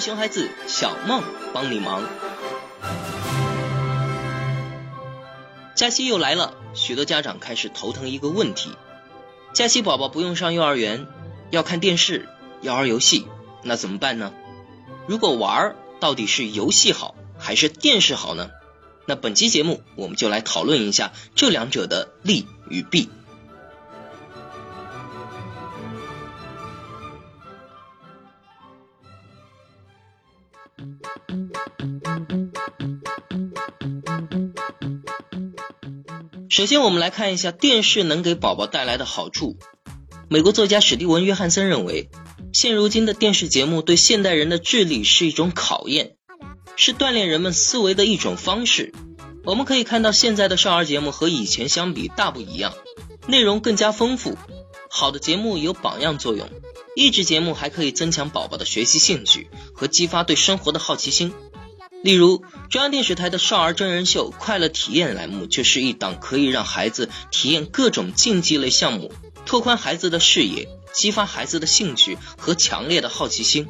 熊孩子，小梦帮你忙。假期又来了，许多家长开始头疼一个问题：假期宝宝不用上幼儿园，要看电视，要玩游戏，那怎么办呢？如果玩，到底是游戏好还是电视好呢？那本期节目我们就来讨论一下这两者的利与弊。首先，我们来看一下电视能给宝宝带来的好处。美国作家史蒂文·约翰森认为，现如今的电视节目对现代人的智力是一种考验，是锻炼人们思维的一种方式。我们可以看到，现在的少儿节目和以前相比大不一样，内容更加丰富。好的节目有榜样作用，益智节目还可以增强宝宝的学习兴趣和激发对生活的好奇心。例如，中央电视台的少儿真人秀《快乐体验》栏目就是一档可以让孩子体验各种竞技类项目，拓宽孩子的视野，激发孩子的兴趣和强烈的好奇心。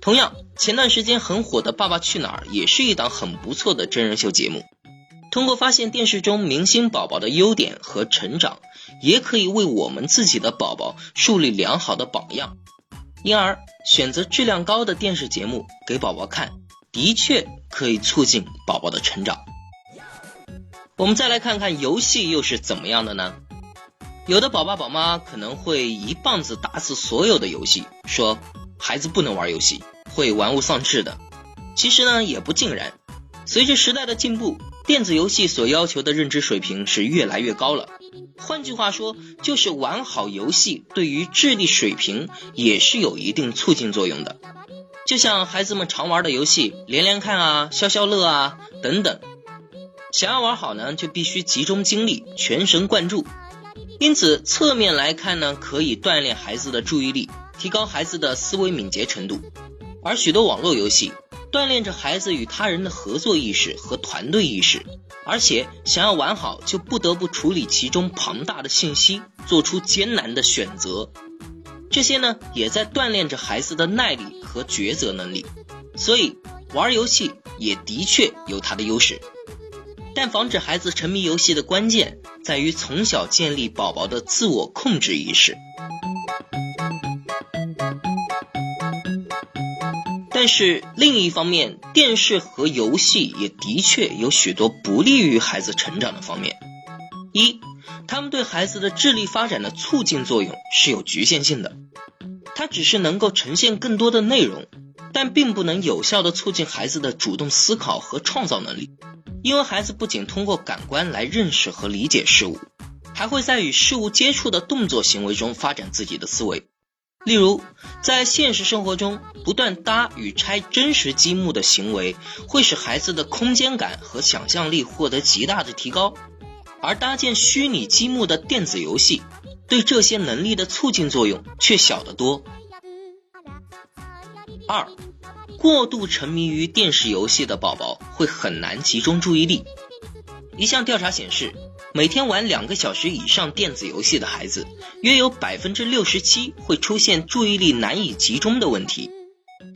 同样，前段时间很火的《爸爸去哪儿》也是一档很不错的真人秀节目。通过发现电视中明星宝宝的优点和成长，也可以为我们自己的宝宝树立良好的榜样。因而，选择质量高的电视节目给宝宝看。的确可以促进宝宝的成长。我们再来看看游戏又是怎么样的呢？有的宝爸宝妈可能会一棒子打死所有的游戏，说孩子不能玩游戏，会玩物丧志的。其实呢，也不尽然。随着时代的进步，电子游戏所要求的认知水平是越来越高了。换句话说，就是玩好游戏对于智力水平也是有一定促进作用的。就像孩子们常玩的游戏，连连看啊、消消乐啊等等，想要玩好呢，就必须集中精力、全神贯注。因此，侧面来看呢，可以锻炼孩子的注意力，提高孩子的思维敏捷程度。而许多网络游戏锻炼着孩子与他人的合作意识和团队意识，而且想要玩好，就不得不处理其中庞大的信息，做出艰难的选择。这些呢，也在锻炼着孩子的耐力和抉择能力，所以玩游戏也的确有它的优势。但防止孩子沉迷游戏的关键，在于从小建立宝宝的自我控制意识。但是另一方面，电视和游戏也的确有许多不利于孩子成长的方面。一他们对孩子的智力发展的促进作用是有局限性的，它只是能够呈现更多的内容，但并不能有效的促进孩子的主动思考和创造能力。因为孩子不仅通过感官来认识和理解事物，还会在与事物接触的动作行为中发展自己的思维。例如，在现实生活中，不断搭与拆真实积木的行为，会使孩子的空间感和想象力获得极大的提高。而搭建虚拟积木的电子游戏，对这些能力的促进作用却小得多。二，过度沉迷于电视游戏的宝宝会很难集中注意力。一项调查显示，每天玩两个小时以上电子游戏的孩子，约有百分之六十七会出现注意力难以集中的问题。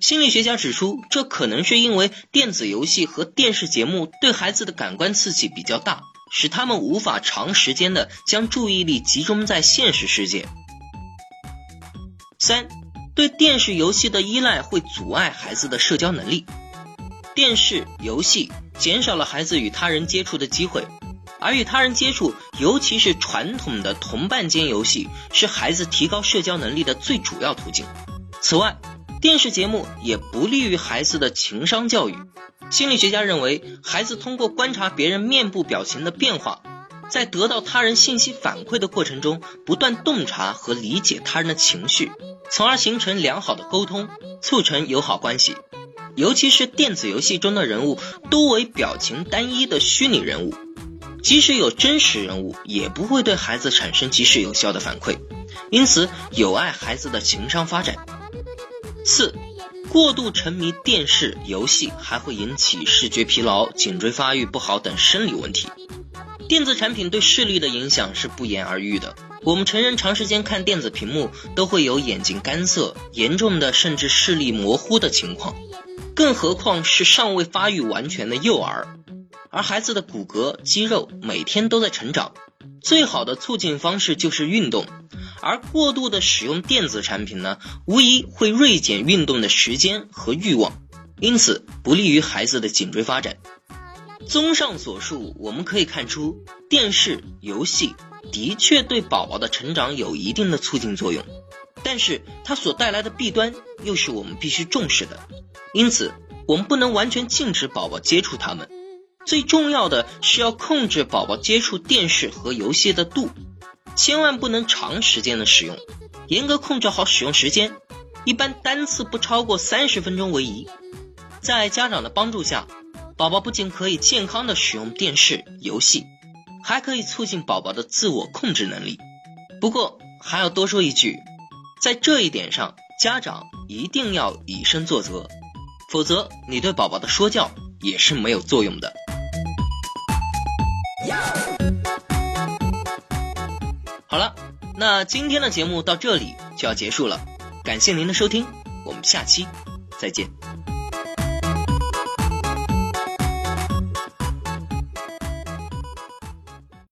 心理学家指出，这可能是因为电子游戏和电视节目对孩子的感官刺激比较大。使他们无法长时间的将注意力集中在现实世界。三，对电视游戏的依赖会阻碍孩子的社交能力。电视游戏减少了孩子与他人接触的机会，而与他人接触，尤其是传统的同伴间游戏，是孩子提高社交能力的最主要途径。此外，电视节目也不利于孩子的情商教育。心理学家认为，孩子通过观察别人面部表情的变化，在得到他人信息反馈的过程中，不断洞察和理解他人的情绪，从而形成良好的沟通，促成友好关系。尤其是电子游戏中的人物多为表情单一的虚拟人物，即使有真实人物，也不会对孩子产生及时有效的反馈，因此有碍孩子的情商发展。四。过度沉迷电视游戏还会引起视觉疲劳、颈椎发育不好等生理问题。电子产品对视力的影响是不言而喻的。我们成人长时间看电子屏幕，都会有眼睛干涩、严重的甚至视力模糊的情况，更何况是尚未发育完全的幼儿。而孩子的骨骼、肌肉每天都在成长，最好的促进方式就是运动。而过度的使用电子产品呢，无疑会锐减运动的时间和欲望，因此不利于孩子的颈椎发展。综上所述，我们可以看出，电视游戏。的确对宝宝的成长有一定的促进作用，但是它所带来的弊端又是我们必须重视的。因此，我们不能完全禁止宝宝接触它们。最重要的是要控制宝宝接触电视和游戏的度，千万不能长时间的使用，严格控制好使用时间，一般单次不超过三十分钟为宜。在家长的帮助下，宝宝不仅可以健康的使用电视游戏。还可以促进宝宝的自我控制能力。不过还要多说一句，在这一点上，家长一定要以身作则，否则你对宝宝的说教也是没有作用的。好了，那今天的节目到这里就要结束了，感谢您的收听，我们下期再见。